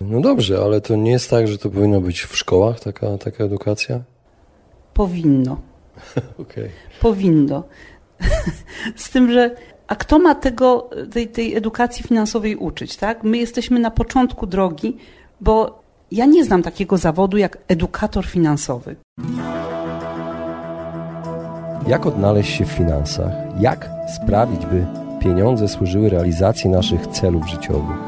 No dobrze, ale to nie jest tak, że to powinno być w szkołach taka, taka edukacja? Powinno. okay. Powinno. Z tym, że a kto ma tego, tej, tej edukacji finansowej uczyć, tak? My jesteśmy na początku drogi, bo ja nie znam takiego zawodu jak edukator finansowy. Jak odnaleźć się w finansach? Jak sprawić, by pieniądze służyły realizacji naszych celów życiowych?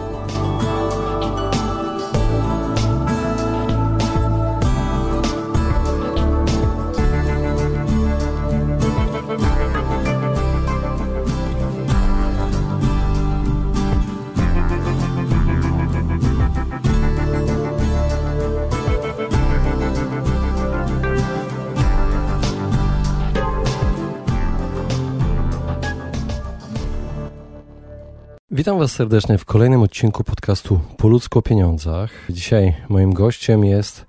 Witam Was serdecznie w kolejnym odcinku podcastu Po o pieniądzach. Dzisiaj moim gościem jest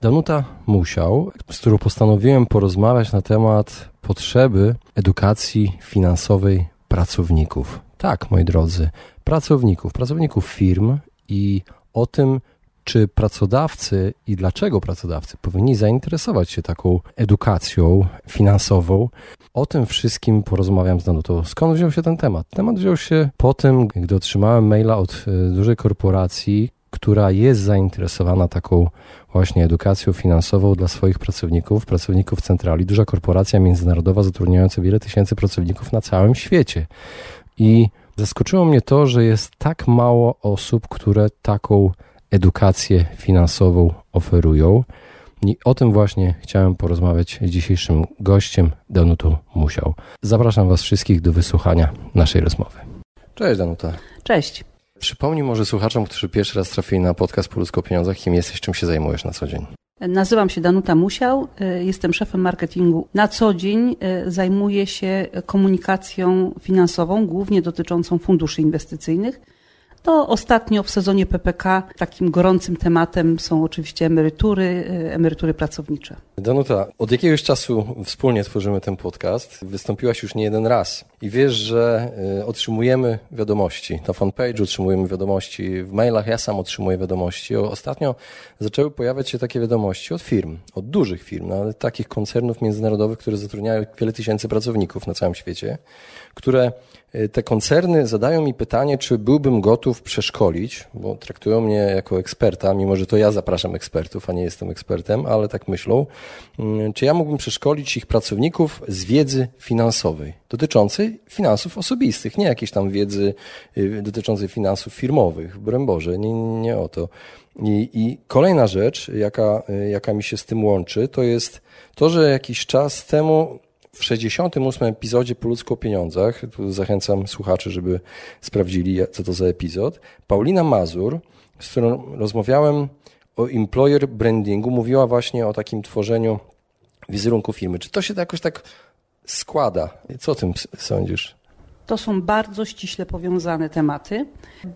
Danuta Musiał, z którą postanowiłem porozmawiać na temat potrzeby edukacji finansowej pracowników. Tak, moi drodzy, pracowników, pracowników firm i o tym, czy pracodawcy i dlaczego pracodawcy powinni zainteresować się taką edukacją finansową. O tym wszystkim porozmawiam z Danutą. Skąd wziął się ten temat? Temat wziął się po tym, gdy otrzymałem maila od e, dużej korporacji, która jest zainteresowana taką właśnie edukacją finansową dla swoich pracowników, pracowników centrali. Duża korporacja międzynarodowa zatrudniająca wiele tysięcy pracowników na całym świecie. I zaskoczyło mnie to, że jest tak mało osób, które taką edukację finansową oferują. I o tym właśnie chciałem porozmawiać z dzisiejszym gościem, Danutą Musiał. Zapraszam Was wszystkich do wysłuchania naszej rozmowy. Cześć Danuta. Cześć. Przypomnij może słuchaczom, którzy pierwszy raz trafili na podcast po ludzko pieniądzach, kim jesteś, czym się zajmujesz na co dzień. Nazywam się Danuta Musiał, y, jestem szefem marketingu. Na co dzień y, zajmuję się komunikacją finansową, głównie dotyczącą funduszy inwestycyjnych to ostatnio w sezonie PPK takim gorącym tematem są oczywiście emerytury, y, emerytury pracownicze. Danuta, od jakiegoś czasu wspólnie tworzymy ten podcast. Wystąpiłaś już nie jeden raz i wiesz, że y, otrzymujemy wiadomości. Na fanpage otrzymujemy wiadomości, w mailach ja sam otrzymuję wiadomości. Ostatnio zaczęły pojawiać się takie wiadomości od firm, od dużych firm, nawet takich koncernów międzynarodowych, które zatrudniają wiele tysięcy pracowników na całym świecie, które te koncerny zadają mi pytanie, czy byłbym gotów przeszkolić, bo traktują mnie jako eksperta, mimo że to ja zapraszam ekspertów, a nie jestem ekspertem, ale tak myślą, mm, czy ja mógłbym przeszkolić ich pracowników z wiedzy finansowej, dotyczącej finansów osobistych, nie jakiejś tam wiedzy y, dotyczącej finansów firmowych, broń Boże, nie, nie o to. I, I kolejna rzecz, jaka, y, jaka mi się z tym łączy, to jest to, że jakiś czas temu w 68 epizodzie Po ludzku o pieniądzach, zachęcam słuchaczy, żeby sprawdzili, co to za epizod, Paulina Mazur, z którą rozmawiałem o employer brandingu, mówiła właśnie o takim tworzeniu wizerunku firmy. Czy to się jakoś tak składa? Co o tym sądzisz? To są bardzo ściśle powiązane tematy,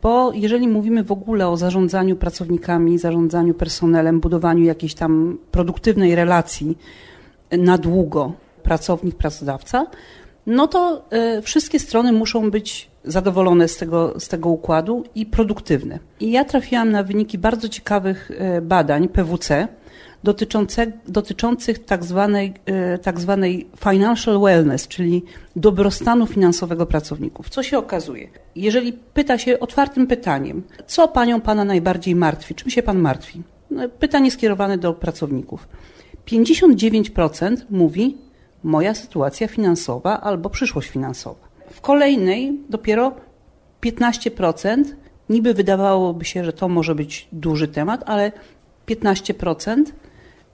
bo jeżeli mówimy w ogóle o zarządzaniu pracownikami, zarządzaniu personelem, budowaniu jakiejś tam produktywnej relacji na długo, pracownik, pracodawca, no to y, wszystkie strony muszą być zadowolone z tego, z tego układu i produktywne. I ja trafiłam na wyniki bardzo ciekawych y, badań PWC dotyczące, dotyczących tak zwanej, y, tak zwanej financial wellness, czyli dobrostanu finansowego pracowników. Co się okazuje? Jeżeli pyta się otwartym pytaniem, co panią pana najbardziej martwi, czym się pan martwi? No, pytanie skierowane do pracowników. 59% mówi, moja sytuacja finansowa albo przyszłość finansowa. W kolejnej dopiero 15%, niby wydawałoby się, że to może być duży temat, ale 15%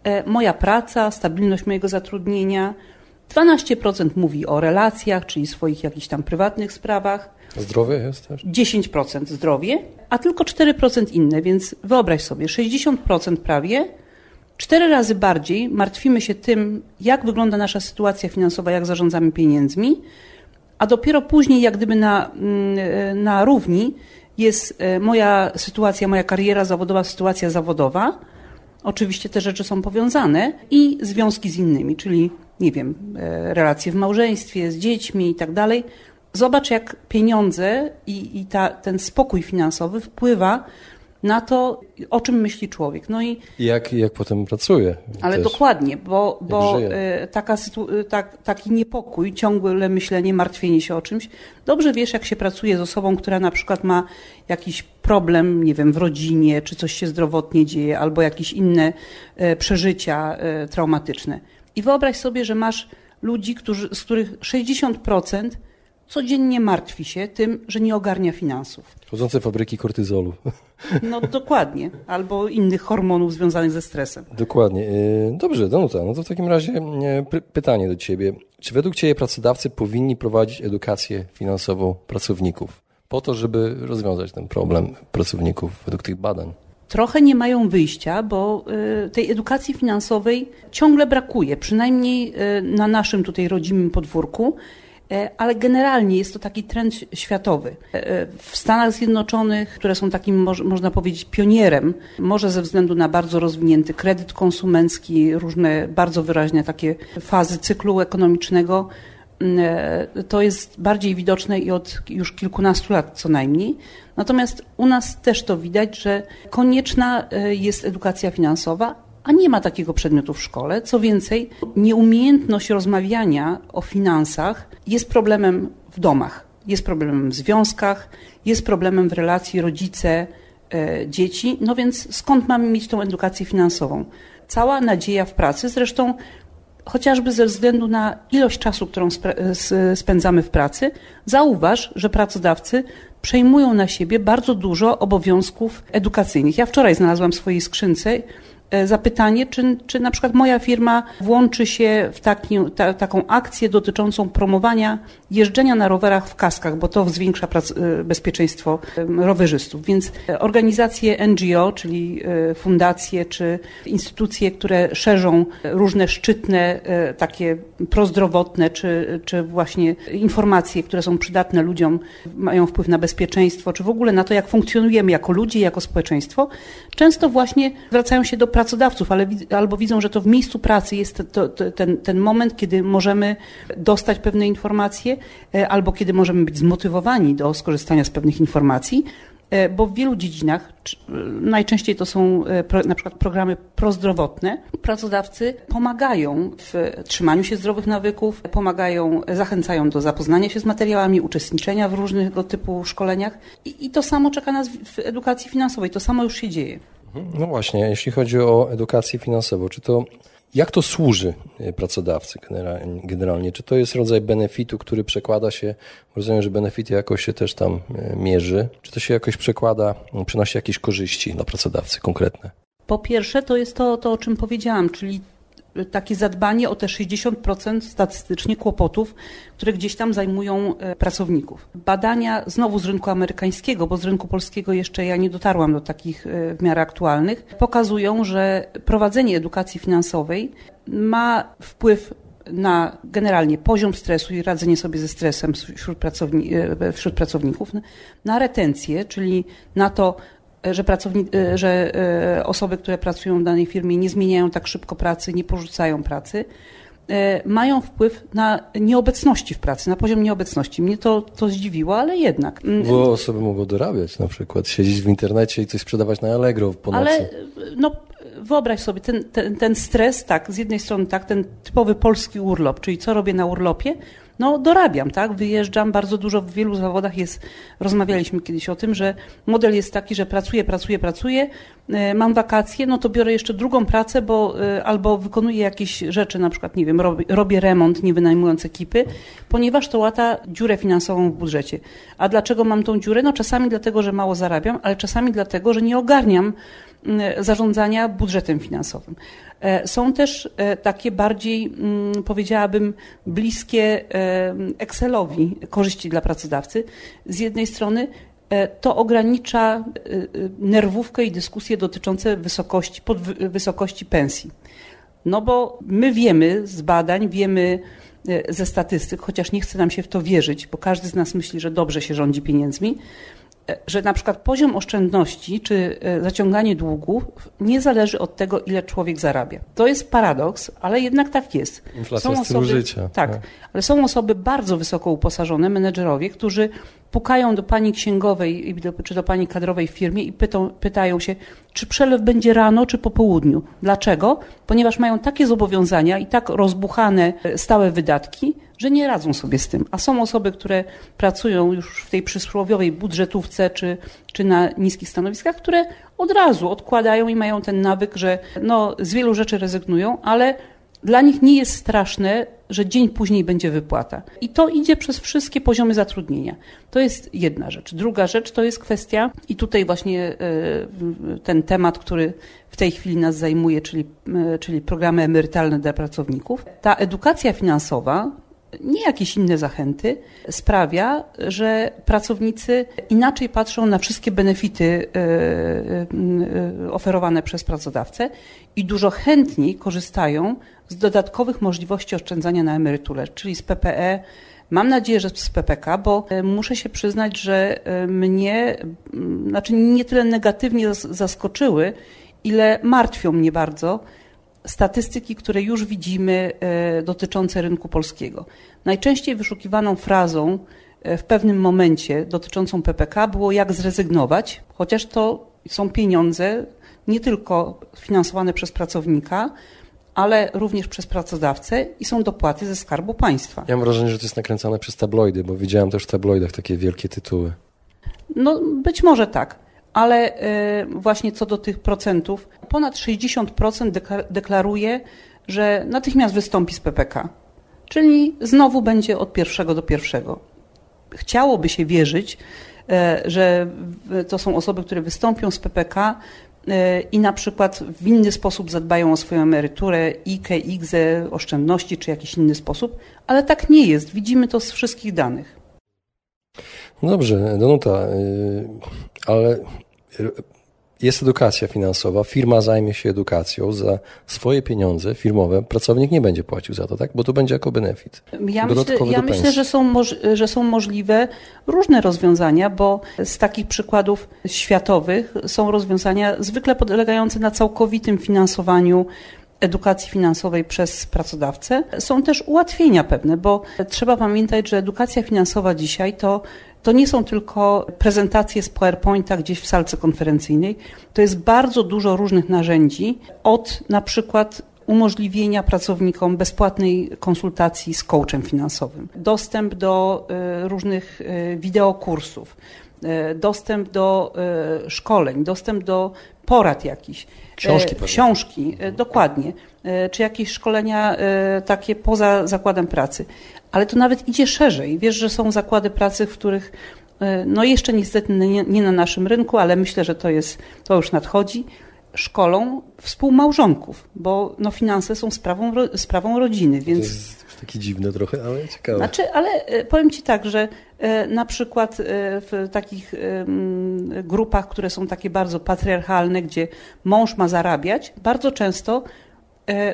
e, moja praca, stabilność mojego zatrudnienia, 12% mówi o relacjach, czyli swoich jakichś tam prywatnych sprawach. Zdrowie jest też? 10% zdrowie, a tylko 4% inne, więc wyobraź sobie, 60% prawie, cztery razy bardziej martwimy się tym, jak wygląda nasza sytuacja finansowa, jak zarządzamy pieniędzmi, a dopiero później, jak gdyby na, mm, na równi, jest e, moja sytuacja, moja kariera zawodowa, sytuacja zawodowa. Oczywiście te rzeczy są powiązane i związki z innymi, czyli nie wiem, e, relacje w małżeństwie, z dziećmi i tak dalej. Zobacz, jak pieniądze i, i ta, ten spokój finansowy wpływa na to, o czym myśli człowiek. No i, jak, jak potem pracuje. Ale też. dokładnie, bo, bo e, taka sytu, tak, taki niepokój, ciągłe myślenie, martwienie się o czymś. Dobrze wiesz, jak się pracuje z osobą, która na przykład ma jakiś problem, nie wiem, w rodzinie, czy coś się zdrowotnie dzieje, albo jakieś inne e, przeżycia e, traumatyczne. I wyobraź sobie, że masz ludzi, którzy, z których 60% codziennie martwi się tym, że nie ogarnia finansów. Chodzące fabryki kortyzolu. No dokładnie, albo innych hormonów związanych ze stresem. Dokładnie. E, dobrze, Danuta, no to w takim razie e, pytanie do Ciebie. Czy według Ciebie pracodawcy powinni prowadzić edukację finansową pracowników po to, żeby rozwiązać ten problem pracowników według tych badań? trochę nie mają wyjścia, bo y, tej edukacji finansowej ciągle brakuje, przynajmniej y, na naszym tutaj rodzimym podwórku. E, ale generalnie jest to taki trend światowy. E, e, w Stanach Zjednoczonych, które są takim, można powiedzieć, pionierem, może ze względu na bardzo rozwinięty kredyt konsumencki, różne bardzo wyraźne takie fazy cyklu ekonomicznego, to jest bardziej widoczne i od już kilkunastu lat co najmniej. Natomiast u nas też to widać, że konieczna jest edukacja finansowa, a nie ma takiego przedmiotu w szkole. Co więcej, nieumiejętność rozmawiania o finansach jest problemem w domach, jest problemem w związkach, jest problemem w relacji rodzice, e, dzieci. No więc skąd mamy mieć tą edukację finansową? Cała nadzieja w pracy, zresztą chociażby ze względu na ilość czasu, którą spędzamy w pracy, zauważ, że pracodawcy przejmują na siebie bardzo dużo obowiązków edukacyjnych. Ja wczoraj znalazłam w swojej skrzynce E, zapytanie, czy, czy na przykład moja firma włączy się w taki, ta, taką akcję dotyczącą promowania jeżdżenia na rowerach w kaskach, bo to zwiększa prac, e, bezpieczeństwo rowerzystów. Więc organizacje NGO, czyli e, fundacje czy instytucje, które szerzą różne szczytne, takie prozdrowotne, czy, czy właśnie informacje, które są przydatne ludziom, mają wpływ na bezpieczeństwo, czy w ogóle na to, jak funkcjonujemy jako ludzie, jako społeczeństwo, często właśnie zwracają się do pracy pracodawców, ale, albo widzą, że to w miejscu pracy jest to, to, ten, ten moment, kiedy możemy dostać pewne informacje, e, albo kiedy możemy być zmotywowani do skorzystania z pewnych informacji, e, bo w wielu dziedzinach, e, najczęściej to są na przykład programy prozdrowotne, pracodawcy pomagają w trzymaniu się zdrowych nawyków, pomagają, zachęcają do zapoznania się z materiałami, uczestniczenia w różnego typu szkoleniach i, i to samo czeka nas w edukacji finansowej, to samo już się dzieje. No właśnie, jeśli chodzi o edukację finansową, czy to jak to służy e, pracodawcy generalnie? Czy to jest rodzaj benefitu, który przekłada się, rozumiem, że benefity jakoś się też tam e, mierzy, czy to się jakoś przekłada, przynosi jakieś korzyści dla pracodawcy konkretne? Po pierwsze, to jest to, to o czym powiedziałam, czyli takie zadbanie o te 60% statystycznie kłopotów, które gdzieś tam zajmują e, pracowników. Badania znowu z rynku amerykańskiego, bo z rynku polskiego jeszcze ja nie dotarłam do takich e, w miarę aktualnych, pokazują, że prowadzenie edukacji finansowej ma wpływ na generalnie poziom stresu i radzenie sobie ze stresem wśród, pracowni e, wśród pracowników, na retencję, czyli na to, że, pracowni- e, że e, osoby, które pracują w danej firmie nie zmieniają tak szybko pracy, nie porzucają pracy, e, mają wpływ na nieobecności w pracy, na poziom nieobecności. Mnie to, to zdziwiło, ale jednak. Mm, Bo osoby mogą dorabiać na przykład, siedzieć w internecie i coś sprzedawać na Allegro po nocy. Ale no, wyobraź sobie, ten, ten, ten stres, tak, z jednej strony tak, ten typowy polski urlop, czyli co robię na urlopie, no dorabiam, tak, wyjeżdżam, bardzo dużo w wielu zawodach jest, rozmawialiśmy kiedyś o tym, że model jest taki, że pracuję, pracuję, pracuję, e, mam wakacje, no to biorę jeszcze drugą pracę, bo e, albo wykonuję jakieś rzeczy, na przykład, nie wiem, robię, robię remont, nie wynajmując ekipy, ponieważ to łata dziurę finansową w budżecie. A dlaczego mam tą dziurę? No czasami dlatego, że mało zarabiam, ale czasami dlatego, że nie ogarniam zarządzania budżetem finansowym. E, są też e, takie bardziej, mm, powiedziałabym, bliskie e, Excelowi korzyści dla pracodawcy. Z jednej strony to ogranicza nerwówkę i dyskusje dotyczące wysokości, wysokości pensji. No bo my wiemy z badań, wiemy ze statystyk, chociaż nie chce nam się w to wierzyć, bo każdy z nas myśli, że dobrze się rządzi pieniędzmi, że na przykład poziom oszczędności czy e, zaciąganie długów nie zależy od tego, ile człowiek zarabia. To jest paradoks, ale jednak tak jest. Inflacja są osoby, życia. Tak, tak, ale są osoby bardzo wysoko uposażone, menedżerowie, którzy pukają do pani księgowej czy do pani kadrowej w firmie i pytą, pytają się, czy przelew będzie rano, czy po południu. Dlaczego? Ponieważ mają takie zobowiązania i tak rozbuchane e, stałe wydatki, że nie radzą sobie z tym. A są osoby, które pracują już w tej przysłowiowej budżetówce czy, czy na niskich stanowiskach, które od razu odkładają i mają ten nawyk, że no, z wielu rzeczy rezygnują, ale dla nich nie jest straszne, że dzień później będzie wypłata. I to idzie przez wszystkie poziomy zatrudnienia. To jest jedna rzecz. Druga rzecz to jest kwestia, i tutaj właśnie e, ten temat, który w tej chwili nas zajmuje, czyli, e, czyli programy emerytalne dla pracowników. Ta edukacja finansowa nie jakieś inne zachęty, sprawia, że pracownicy inaczej patrzą na wszystkie benefity e, e, oferowane przez pracodawcę i dużo chętniej korzystają z dodatkowych możliwości oszczędzania na emeryturę, czyli z PPE. Mam nadzieję, że z PPK, bo e, muszę się przyznać, że mnie, znaczy nie tyle negatywnie zaskoczyły, ile martwią mnie bardzo statystyki, które już widzimy e, dotyczące rynku polskiego. Najczęściej wyszukiwaną frazą e, w pewnym momencie dotyczącą PPK było jak zrezygnować, chociaż to są pieniądze nie tylko finansowane przez pracownika, ale również przez pracodawcę i są dopłaty ze skarbu państwa. Ja mam wrażenie, że to jest nakręcane przez tabloidy, bo widziałem też w tabloidach takie wielkie tytuły. No być może tak ale e, właśnie co do tych procentów, ponad 60% deklaruje, że natychmiast wystąpi z PPK. Czyli znowu będzie od pierwszego do pierwszego. Chciałoby się wierzyć, e, że to są osoby, które wystąpią z PPK e, i na przykład w inny sposób zadbają o swoją emeryturę, IKE, IGZE, oszczędności czy jakiś inny sposób, ale tak nie jest. Widzimy to z wszystkich danych. Dobrze, Danuta, y, ale jest edukacja finansowa, firma zajmie się edukacją za swoje pieniądze firmowe, pracownik nie będzie płacił za to, tak? Bo to będzie jako benefit. Ja myślę, ja myślę że, są że są możliwe różne rozwiązania, bo z takich przykładów światowych są rozwiązania zwykle polegające na całkowitym finansowaniu edukacji finansowej przez pracodawcę. Są też ułatwienia pewne, bo trzeba pamiętać, że edukacja finansowa dzisiaj to to nie są tylko prezentacje z PowerPointa gdzieś w salce konferencyjnej. To jest bardzo dużo różnych narzędzi, od na przykład umożliwienia pracownikom bezpłatnej konsultacji z coachem finansowym, dostęp do y, różnych y, wideokursów, y, dostęp do szkoleń, dostęp do porad jakichś. Książki. Książki, dokładnie. Czy jakieś szkolenia takie poza zakładem pracy ale to nawet idzie szerzej. Wiesz, że są zakłady pracy, w których e, no jeszcze niestety nie, nie, na naszym rynku, ale myślę, że to jest, to już nadchodzi, szkolą współmałżonków, bo no finanse są sprawą, sprawą rodziny, więc... To jest takie dziwne trochę, ale ciekawe. Znaczy, ale e, powiem Ci tak, że e, na przykład w takich grupach, które są takie bardzo patriarchalne, gdzie mąż ma zarabiać, bardzo często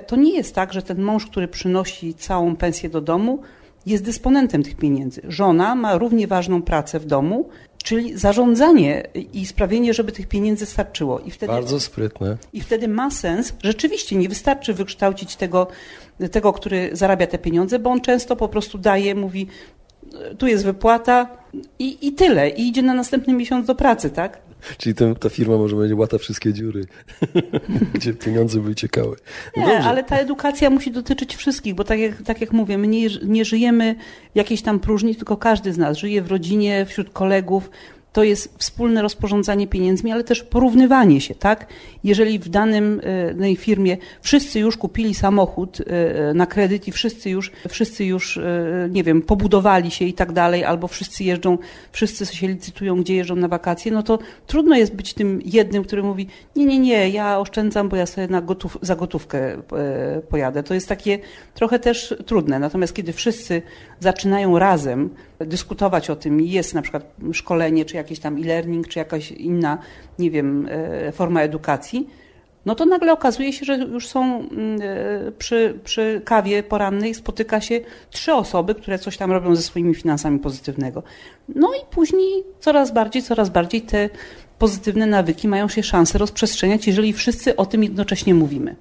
to nie jest tak, że ten mąż, który przynosi całą pensję do domu, jest dysponentem tych pieniędzy. Żona ma równie ważną pracę w domu, czyli zarządzanie i sprawienie, żeby tych pieniędzy starczyło. I wtedy, Bardzo sprytne. I wtedy ma sens, rzeczywiście nie wystarczy wykształcić tego, tego, który zarabia te pieniądze, bo on często po prostu daje, mówi, tu jest wypłata i, i tyle. I idzie na następny miesiąc do pracy, tak? Czyli ten, ta firma może będzie łata wszystkie dziury, gdzie pieniądze wyciekały. No nie, dobrze. ale ta edukacja musi dotyczyć wszystkich, bo tak jak, tak jak mówię, my nie, nie żyjemy jakiejś tam próżni, tylko każdy z nas żyje w rodzinie, wśród kolegów to jest wspólne rozporządzanie pieniędzmi, ale też porównywanie się, tak? Jeżeli w danym, e, danej firmie wszyscy już kupili samochód e, na kredyt i wszyscy już, wszyscy już, e, nie wiem, pobudowali się i tak dalej, albo wszyscy jeżdżą, wszyscy się licytują, gdzie jeżdżą na wakacje, no to trudno jest być tym jednym, który mówi, nie, nie, nie, ja oszczędzam, bo ja sobie na gotów, za gotówkę pojadę. To jest takie trochę też trudne. Natomiast kiedy wszyscy zaczynają razem dyskutować o tym jest na przykład szkolenie, czy jakiś tam e-learning, czy jakaś inna, nie wiem, e, forma edukacji, no to nagle okazuje się, że już są mm, e, przy, przy kawie porannej spotyka się trzy osoby, które coś tam robią ze swoimi finansami pozytywnego. No i później coraz bardziej, coraz bardziej te pozytywne nawyki mają się szansę rozprzestrzeniać, jeżeli wszyscy o tym jednocześnie mówimy.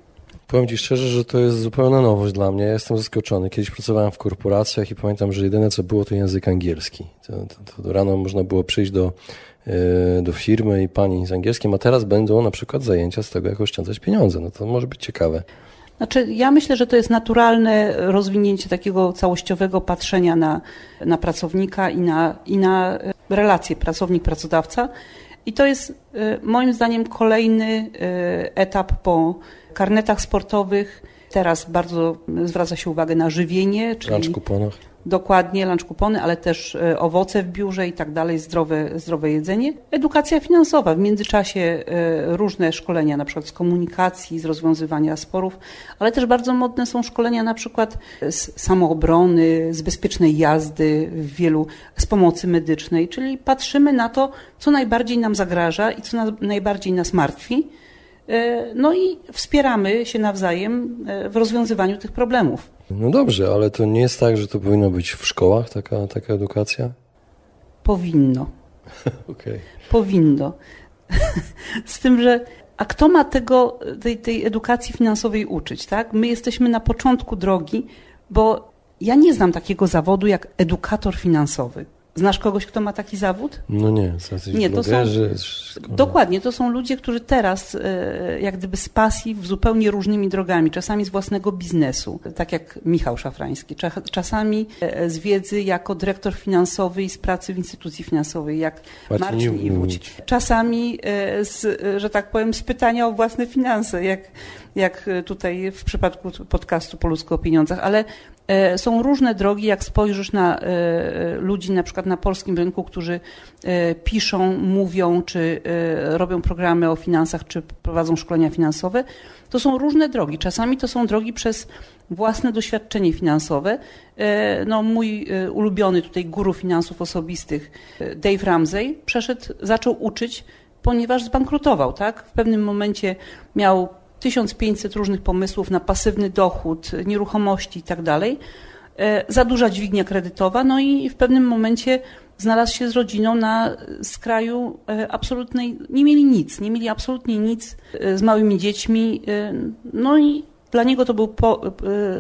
Powiem Ci szczerze, że to jest zupełna nowość dla mnie. Ja jestem zaskoczony. Kiedyś pracowałem w korporacjach i pamiętam, że jedyne co było to język angielski. To, to, to rano można było przyjść do, e, do firmy i pani z angielskim, a teraz będą na przykład zajęcia z tego, jak oszczędzać pieniądze. No to może być ciekawe. Znaczy, ja myślę, że to jest naturalne rozwinięcie takiego całościowego patrzenia na, na pracownika i na, i na relacje pracownik-pracodawca. I to jest e, moim zdaniem kolejny e, etap po karnetach sportowych. Teraz bardzo zwraca się uwagę na żywienie, czyli lunch kuponach. Dokładnie, lunch kupony, ale też e, owoce w biurze i tak dalej, zdrowe, zdrowe jedzenie. Edukacja finansowa, w międzyczasie e, różne szkolenia, na przykład z komunikacji, z rozwiązywania sporów, ale też bardzo modne są szkolenia na przykład z samoobrony, z bezpiecznej jazdy w wielu, z pomocy medycznej, czyli patrzymy na to, co najbardziej nam zagraża i co najbardziej nas martwi no i wspieramy się nawzajem e, w rozwiązywaniu tych problemów. No dobrze, ale to nie jest tak, że to powinno być w szkołach taka, taka edukacja? Powinno. okay. Powinno. Z tym, że a kto ma tego, tej, tej edukacji finansowej uczyć, tak? My jesteśmy na początku drogi, bo ja nie znam takiego zawodu jak edukator finansowy. Znasz kogoś, kto ma taki zawód? No nie, nie to są, Dokładnie, to są ludzie, którzy teraz e, jak gdyby z pasji w zupełnie różnymi drogami, czasami z własnego biznesu, tak jak Michał Szafrański, czasami e, z wiedzy jako dyrektor finansowy i z pracy w instytucji finansowej, jak Marcin Iwódź. Czasami e, z, że tak powiem, z pytania o własne finanse, jak jak tutaj w przypadku podcastu po ludzku o pieniądzach, ale e, są różne drogi, jak spojrzysz na e, ludzi na przykład na polskim rynku, którzy e, piszą, mówią, czy robią programy o finansach, czy prowadzą szkolenia finansowe, to są różne drogi. Czasami to są drogi przez własne doświadczenie finansowe. No, mój ulubiony tutaj guru finansów osobistych, Dave Ramsey, przeszedł, zaczął uczyć, ponieważ zbankrutował, tak? W pewnym momencie miał 1500 różnych pomysłów na pasywny dochód, nieruchomości i tak. E, za duża dźwignia kredytowa, no i w pewnym momencie znalazł się z rodziną na skraju e, absolutnej, nie mieli nic, nie mieli absolutnie nic e, z małymi dziećmi, no i dla niego to był po,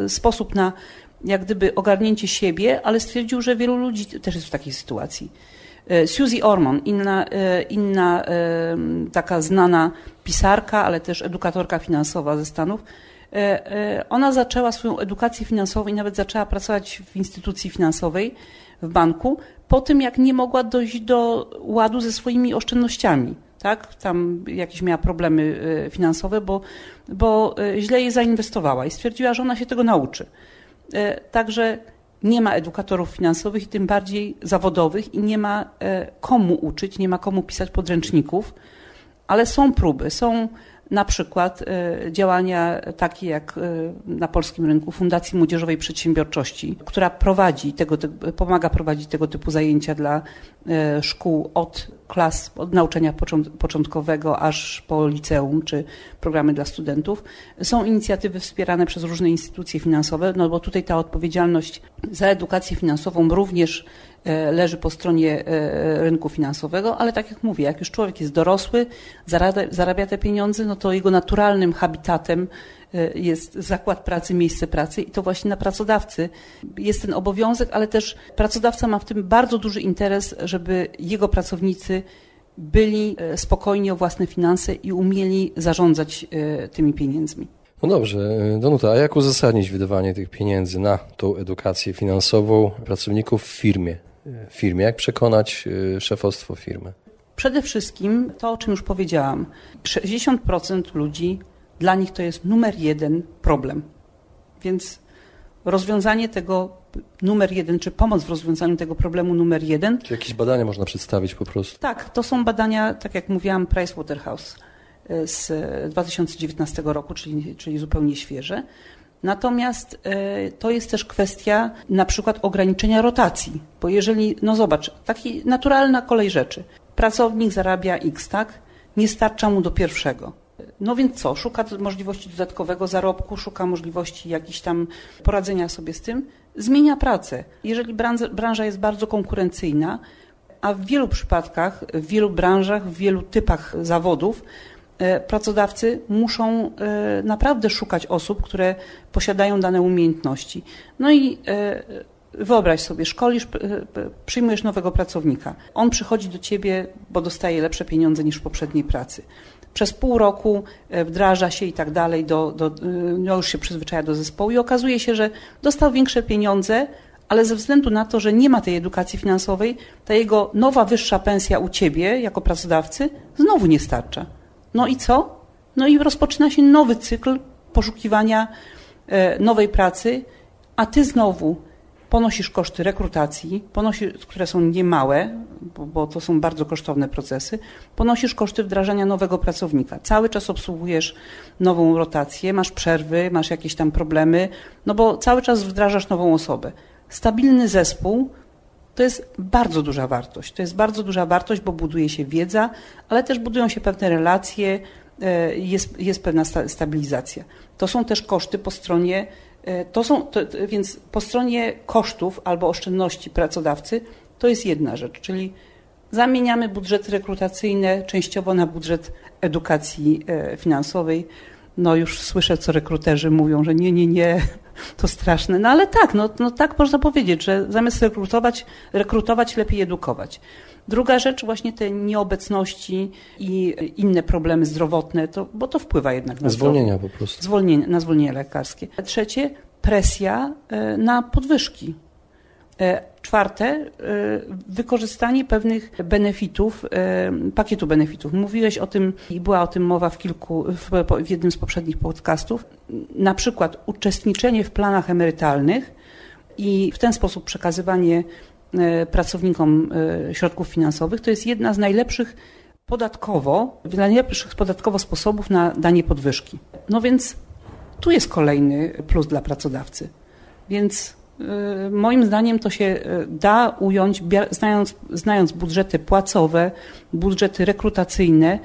sposób na jak gdyby ogarnięcie siebie, ale stwierdził, że wielu ludzi też jest w takiej sytuacji. E, Suzy Ormond, inna, e, inna e, taka znana pisarka, ale też edukatorka finansowa ze Stanów, ona zaczęła swoją edukację finansową i nawet zaczęła pracować w instytucji finansowej, w banku, po tym jak nie mogła dojść do ładu ze swoimi oszczędnościami. Tak? Tam jakieś miała problemy finansowe, bo, bo źle je zainwestowała i stwierdziła, że ona się tego nauczy. Także nie ma edukatorów finansowych i tym bardziej zawodowych i nie ma e, komu uczyć, nie ma komu pisać podręczników, ale są próby, są na przykład e, działania takie jak e, na polskim rynku Fundacji Młodzieżowej Przedsiębiorczości, która prowadzi tego, pomaga prowadzić tego typu zajęcia dla szkół od klas, od nauczania początkowego aż po liceum czy programy dla studentów. Są inicjatywy wspierane przez różne instytucje finansowe, no bo tutaj ta odpowiedzialność za edukację finansową również e, leży po stronie e, rynku finansowego, ale tak jak mówię, jak już człowiek jest dorosły, zarabia, te pieniądze, no to jego naturalnym habitatem jest zakład pracy, miejsce pracy i to właśnie na pracodawcy jest ten obowiązek, ale też pracodawca ma w tym bardzo duży interes, żeby jego pracownicy byli spokojni o własne finanse i umieli zarządzać tymi pieniędzmi. No dobrze, Danuta, a jak uzasadnić wydawanie tych pieniędzy na tą edukację finansową pracowników w firmie? w firmie? Jak przekonać szefostwo firmy? Przede wszystkim to, o czym już powiedziałam. 60% ludzi, dla nich to jest numer jeden problem. Więc rozwiązanie tego numer jeden, czy pomoc w rozwiązaniu tego problemu numer jeden. Czy jakieś badania można przedstawić po prostu? Tak, to są badania, tak jak mówiłam, Pricewaterhouse e, z 2019 roku, czyli, czyli zupełnie świeże. Natomiast e, to jest też kwestia na przykład ograniczenia rotacji, bo jeżeli, no zobacz, taki naturalna kolej rzeczy. Pracownik zarabia X, tak? Nie starcza mu do pierwszego no więc co, szuka możliwości dodatkowego zarobku, szuka możliwości jakichś tam poradzenia sobie z tym, zmienia pracę. Jeżeli branża jest bardzo konkurencyjna, a w wielu przypadkach, w wielu branżach, w wielu typach zawodów, e, pracodawcy muszą e, naprawdę szukać osób, które posiadają dane umiejętności. No i e, Wyobraź sobie, szkolisz, przyjmujesz nowego pracownika. On przychodzi do ciebie, bo dostaje lepsze pieniądze niż w poprzedniej pracy przez pół roku e, wdraża się i tak dalej, do, do, no już się przyzwyczaja do zespołu i okazuje się, że dostał większe pieniądze, ale ze względu na to, że nie ma tej edukacji finansowej, ta jego nowa, wyższa pensja u ciebie jako pracodawcy znowu nie starcza. No i co? No i rozpoczyna się nowy cykl poszukiwania e, nowej pracy, a ty znowu ponosisz koszty rekrutacji, ponosisz, które są niemałe, bo, bo, to są bardzo kosztowne procesy, ponosisz koszty wdrażania nowego pracownika. Cały czas obsługujesz nową rotację, masz przerwy, masz jakieś tam problemy, no bo cały czas wdrażasz nową osobę. Stabilny zespół to jest bardzo duża wartość. To jest bardzo duża wartość, bo buduje się wiedza, ale też budują się pewne relacje, e, jest, jest pewna stabilizacja. To są też koszty po stronie to są, to, więc po stronie kosztów albo oszczędności pracodawcy to jest jedna rzecz, czyli zamieniamy budżety rekrutacyjne częściowo na budżet edukacji e, finansowej. No już słyszę, co rekruterzy mówią, że nie, nie, nie, to straszne. No ale tak, no, no tak można powiedzieć, że zamiast rekrutować, rekrutować lepiej edukować. Druga rzecz, właśnie te nieobecności i inne problemy zdrowotne, to, bo to wpływa jednak na Zwolnienia po prostu. Zwolnienie, na zwolnienie lekarskie. Trzecie, presja e, na podwyżki. E, czwarte, e, wykorzystanie pewnych benefitów, pakietu benefitów. Mówiłeś o tym i była o tym mowa w kilku, w jednym z poprzednich podcastów. Na przykład uczestniczenie w planach emerytalnych i w ten sposób przekazywanie pracownikom e, środków finansowych, to jest jedna z najlepszych podatkowo, najlepszych podatkowo sposobów na danie podwyżki. No więc tu jest kolejny plus dla pracodawcy. Więc e, moim zdaniem to się da ująć, znając, znając budżety płacowe, budżety rekrutacyjne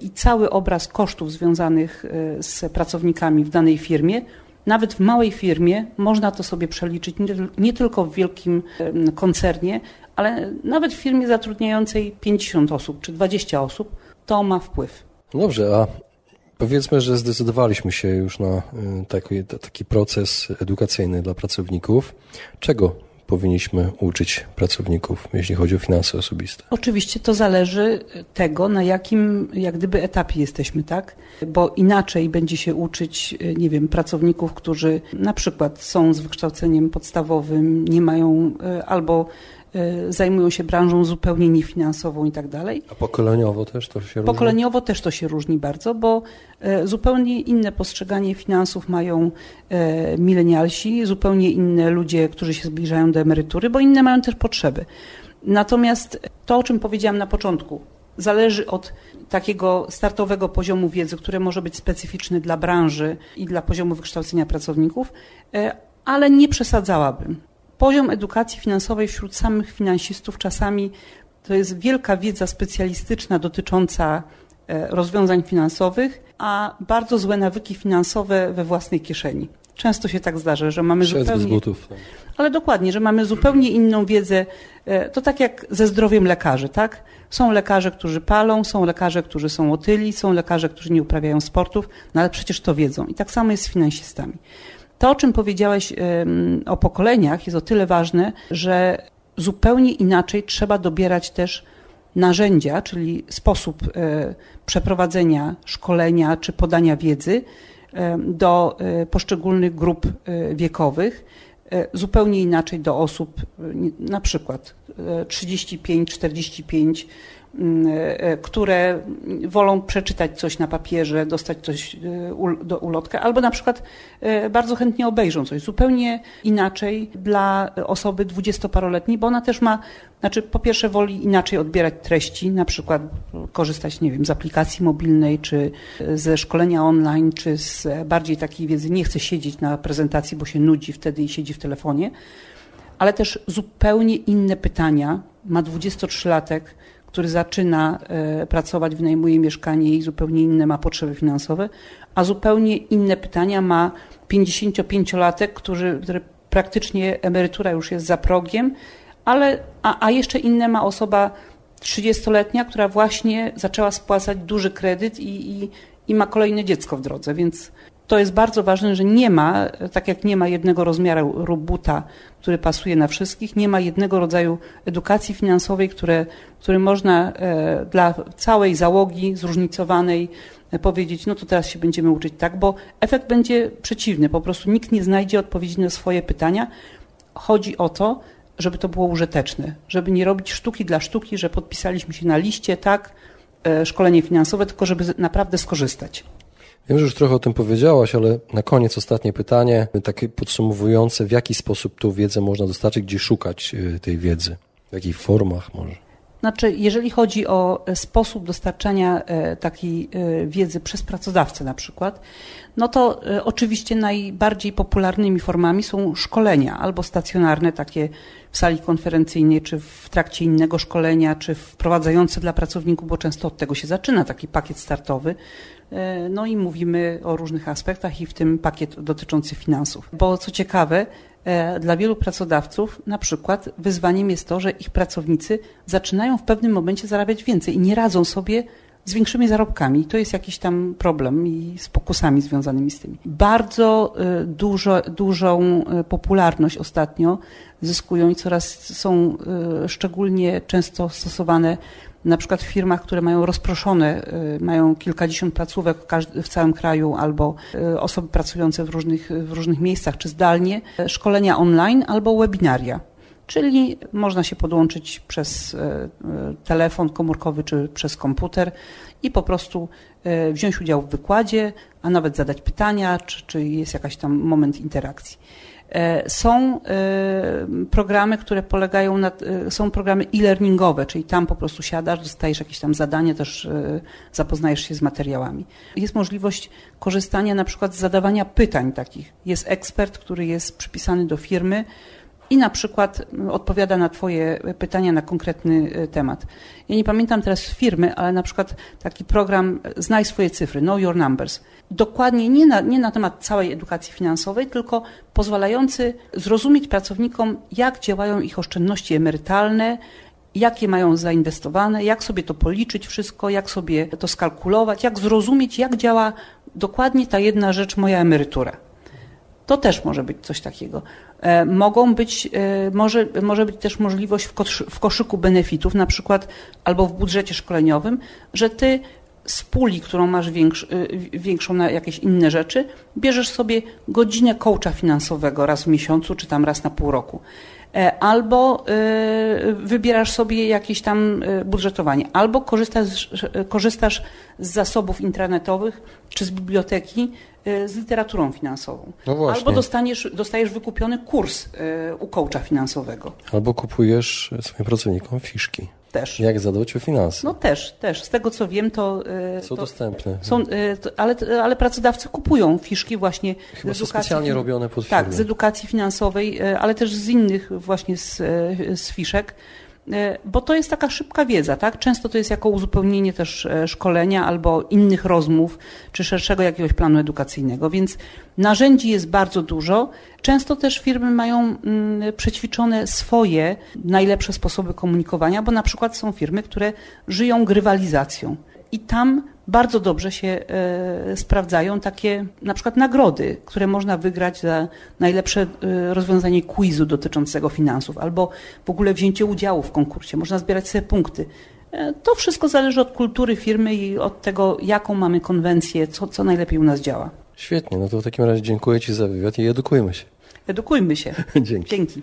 i cały obraz kosztów związanych z pracownikami w danej firmie, nawet w małej firmie można to sobie przeliczyć, nie, tylko w wielkim koncernie, ale nawet w firmie zatrudniającej 50 osób czy 20 osób, to ma wpływ. Dobrze, a powiedzmy, że zdecydowaliśmy się już na y, taki, taki proces edukacyjny dla pracowników. Czego powinniśmy uczyć pracowników, jeśli chodzi o finanse osobiste? Oczywiście to zależy tego, na jakim jak gdyby etapie jesteśmy, tak? Bo inaczej będzie się uczyć, nie wiem, pracowników, którzy na przykład są z wykształceniem podstawowym, nie mają e, albo zajmują się branżą zupełnie niefinansową i tak dalej. A pokoleniowo też to się różni? Pokoleniowo też to się różni bardzo, bo e, zupełnie inne postrzeganie finansów mają milenialsi, zupełnie inne ludzie, którzy się zbliżają do emerytury, bo inne mają też potrzeby. Natomiast to, o czym powiedziałam na początku, zależy od takiego startowego poziomu wiedzy, który może być specyficzny dla branży i dla poziomu wykształcenia pracowników, ale nie przesadzałabym poziom edukacji finansowej wśród samych finansistów czasami to jest wielka wiedza specjalistyczna dotycząca e, rozwiązań finansowych, a bardzo złe nawyki finansowe we własnej kieszeni. Często się tak zdarza, że mamy zupełnie... Butów. Tak. Ale dokładnie, że mamy zupełnie inną wiedzę. E, to tak jak ze zdrowiem lekarzy, tak? Są lekarze, którzy palą, są lekarze, którzy są otyli, są lekarze, którzy nie uprawiają sportów, no ale przecież to wiedzą. I tak samo jest z finansistami. To, o czym powiedziałeś o pokoleniach, jest o tyle ważne, że zupełnie inaczej trzeba dobierać też narzędzia, czyli sposób e, przeprowadzenia szkolenia czy podania wiedzy do e, poszczególnych grup e, wiekowych. zupełnie inaczej do osób, na przykład 35-45 Mm, e, e, które wolą przeczytać coś na papierze, dostać coś e, do ulotka, albo na przykład bardzo chętnie obejrzą coś zupełnie inaczej dla osoby dwudziestoparoletniej, bo ona też ma, znaczy po pierwsze woli inaczej odbierać treści, na przykład korzystać, nie wiem, z aplikacji mobilnej, czy ze szkolenia online, czy z bardziej takiej wiedzy. Nie chce siedzieć na prezentacji, bo się nudzi wtedy i siedzi w telefonie, ale też zupełnie inne pytania ma 23-latek, który zaczyna e, pracować, wynajmuje mieszkanie i zupełnie inne ma potrzeby finansowe, a zupełnie inne pytania ma 55-latek, który, który praktycznie emerytura już jest za progiem, ale, a, a jeszcze inne ma osoba 30-letnia, która właśnie zaczęła spłacać duży kredyt i, i, i ma kolejne dziecko w drodze, więc to jest bardzo ważne, że nie ma, tak jak nie ma jednego rozmiaru robuta, który pasuje na wszystkich, nie ma jednego rodzaju edukacji finansowej, które, który można e, dla całej załogi zróżnicowanej e, powiedzieć, no to teraz się będziemy uczyć tak, bo efekt będzie przeciwny. Po prostu nikt nie znajdzie odpowiedzi na swoje pytania. Chodzi o to, żeby to było użyteczne, żeby nie robić sztuki dla sztuki, że podpisaliśmy się na liście, tak, e, szkolenie finansowe, tylko żeby naprawdę skorzystać. Wiem, że już trochę o tym powiedziałaś, ale na koniec ostatnie pytanie, takie podsumowujące, w jaki sposób tą wiedzę można dostarczyć, gdzie szukać y, tej wiedzy, w jakich formach może? Znaczy, jeżeli chodzi o e, sposób dostarczania e, takiej e, wiedzy przez pracodawcę na przykład, no to oczywiście najbardziej popularnymi formami są szkolenia albo stacjonarne, takie w sali konferencyjnej, czy w trakcie innego szkolenia, czy wprowadzające dla pracowników, bo często od tego się zaczyna taki pakiet startowy. No i mówimy o różnych aspektach i w tym pakiet dotyczący finansów. Bo co ciekawe, E, dla wielu pracodawców na przykład wyzwaniem jest to, że ich pracownicy zaczynają w pewnym momencie zarabiać więcej i nie radzą sobie z większymi zarobkami. To jest jakiś tam problem i z pokusami związanymi z tymi. Bardzo e, dużo, dużą e, popularność ostatnio zyskują i coraz są szczególnie często stosowane na przykład w firmach, które mają rozproszone, y, mają kilkadziesiąt placówek w całym kraju albo y, osoby pracujące w różnych, w różnych miejscach czy zdalnie, szkolenia online albo webinaria. Czyli można się podłączyć przez y, telefon komórkowy czy przez komputer i po prostu wziąć udział w wykładzie, a nawet zadać pytania, czy, czy jest jakaś tam moment interakcji. E, są e, programy, które polegają na, e, są programy e-learningowe, czyli tam po prostu siadasz, dostajesz jakieś tam zadanie, też zapoznajesz się z materiałami. Jest możliwość korzystania na przykład z zadawania pytań takich. Jest ekspert, który jest przypisany do firmy, i na przykład odpowiada na Twoje pytania na konkretny temat. Ja nie pamiętam teraz firmy, ale na przykład taki program Znaj swoje cyfry, Know Your Numbers dokładnie nie na, nie na temat całej edukacji finansowej, tylko pozwalający zrozumieć pracownikom, jak działają ich oszczędności emerytalne, jakie mają zainwestowane, jak sobie to policzyć wszystko, jak sobie to skalkulować, jak zrozumieć, jak działa dokładnie ta jedna rzecz, moja emerytura. To też może być coś takiego. E, mogą być, e, może, może być też możliwość w, koszyku benefitów, na przykład albo w budżecie szkoleniowym, że ty z puli, którą masz większ, y, większą na jakieś inne rzeczy, bierzesz sobie godzinę coacha finansowego raz w miesiącu, czy tam raz na pół roku. E, albo wybierasz sobie jakieś tam budżetowanie, albo korzystasz, korzystasz z zasobów internetowych czy z biblioteki z literaturą finansową. No albo dostaniesz, dostajesz wykupiony kurs u coacha finansowego. Albo kupujesz swoim pracownikom fiszki. Też. Jak zadbać o finanse? No też, też. Z tego co wiem, to. E, są to dostępne. Są, to, ale, ale pracodawcy kupują fiszki właśnie Chyba z edukacji. specjalnie robione pod firmy. Tak, z edukacji finansowej, ale też z innych właśnie z, z fiszek. E, bo to jest taka szybka wiedza, tak? Często to jest jako uzupełnienie też e, szkolenia albo innych rozmów, czy szerszego jakiegoś planu edukacyjnego, więc narzędzi jest bardzo dużo. Często też firmy mają mm, przećwiczone swoje najlepsze sposoby komunikowania, bo na przykład są firmy, które żyją grywalizacją i tam bardzo dobrze się e, sprawdzają takie na przykład nagrody, które można wygrać za najlepsze e, rozwiązanie quizu dotyczącego finansów albo w ogóle wzięcie udziału w konkursie. Można zbierać sobie punkty. E, to wszystko zależy od kultury firmy i od tego, jaką mamy konwencję, co, co najlepiej u nas działa. Świetnie, no to w takim razie dziękuję Ci za wywiad i edukujemy się. Edukujmy się. Dzięki. Dzięki.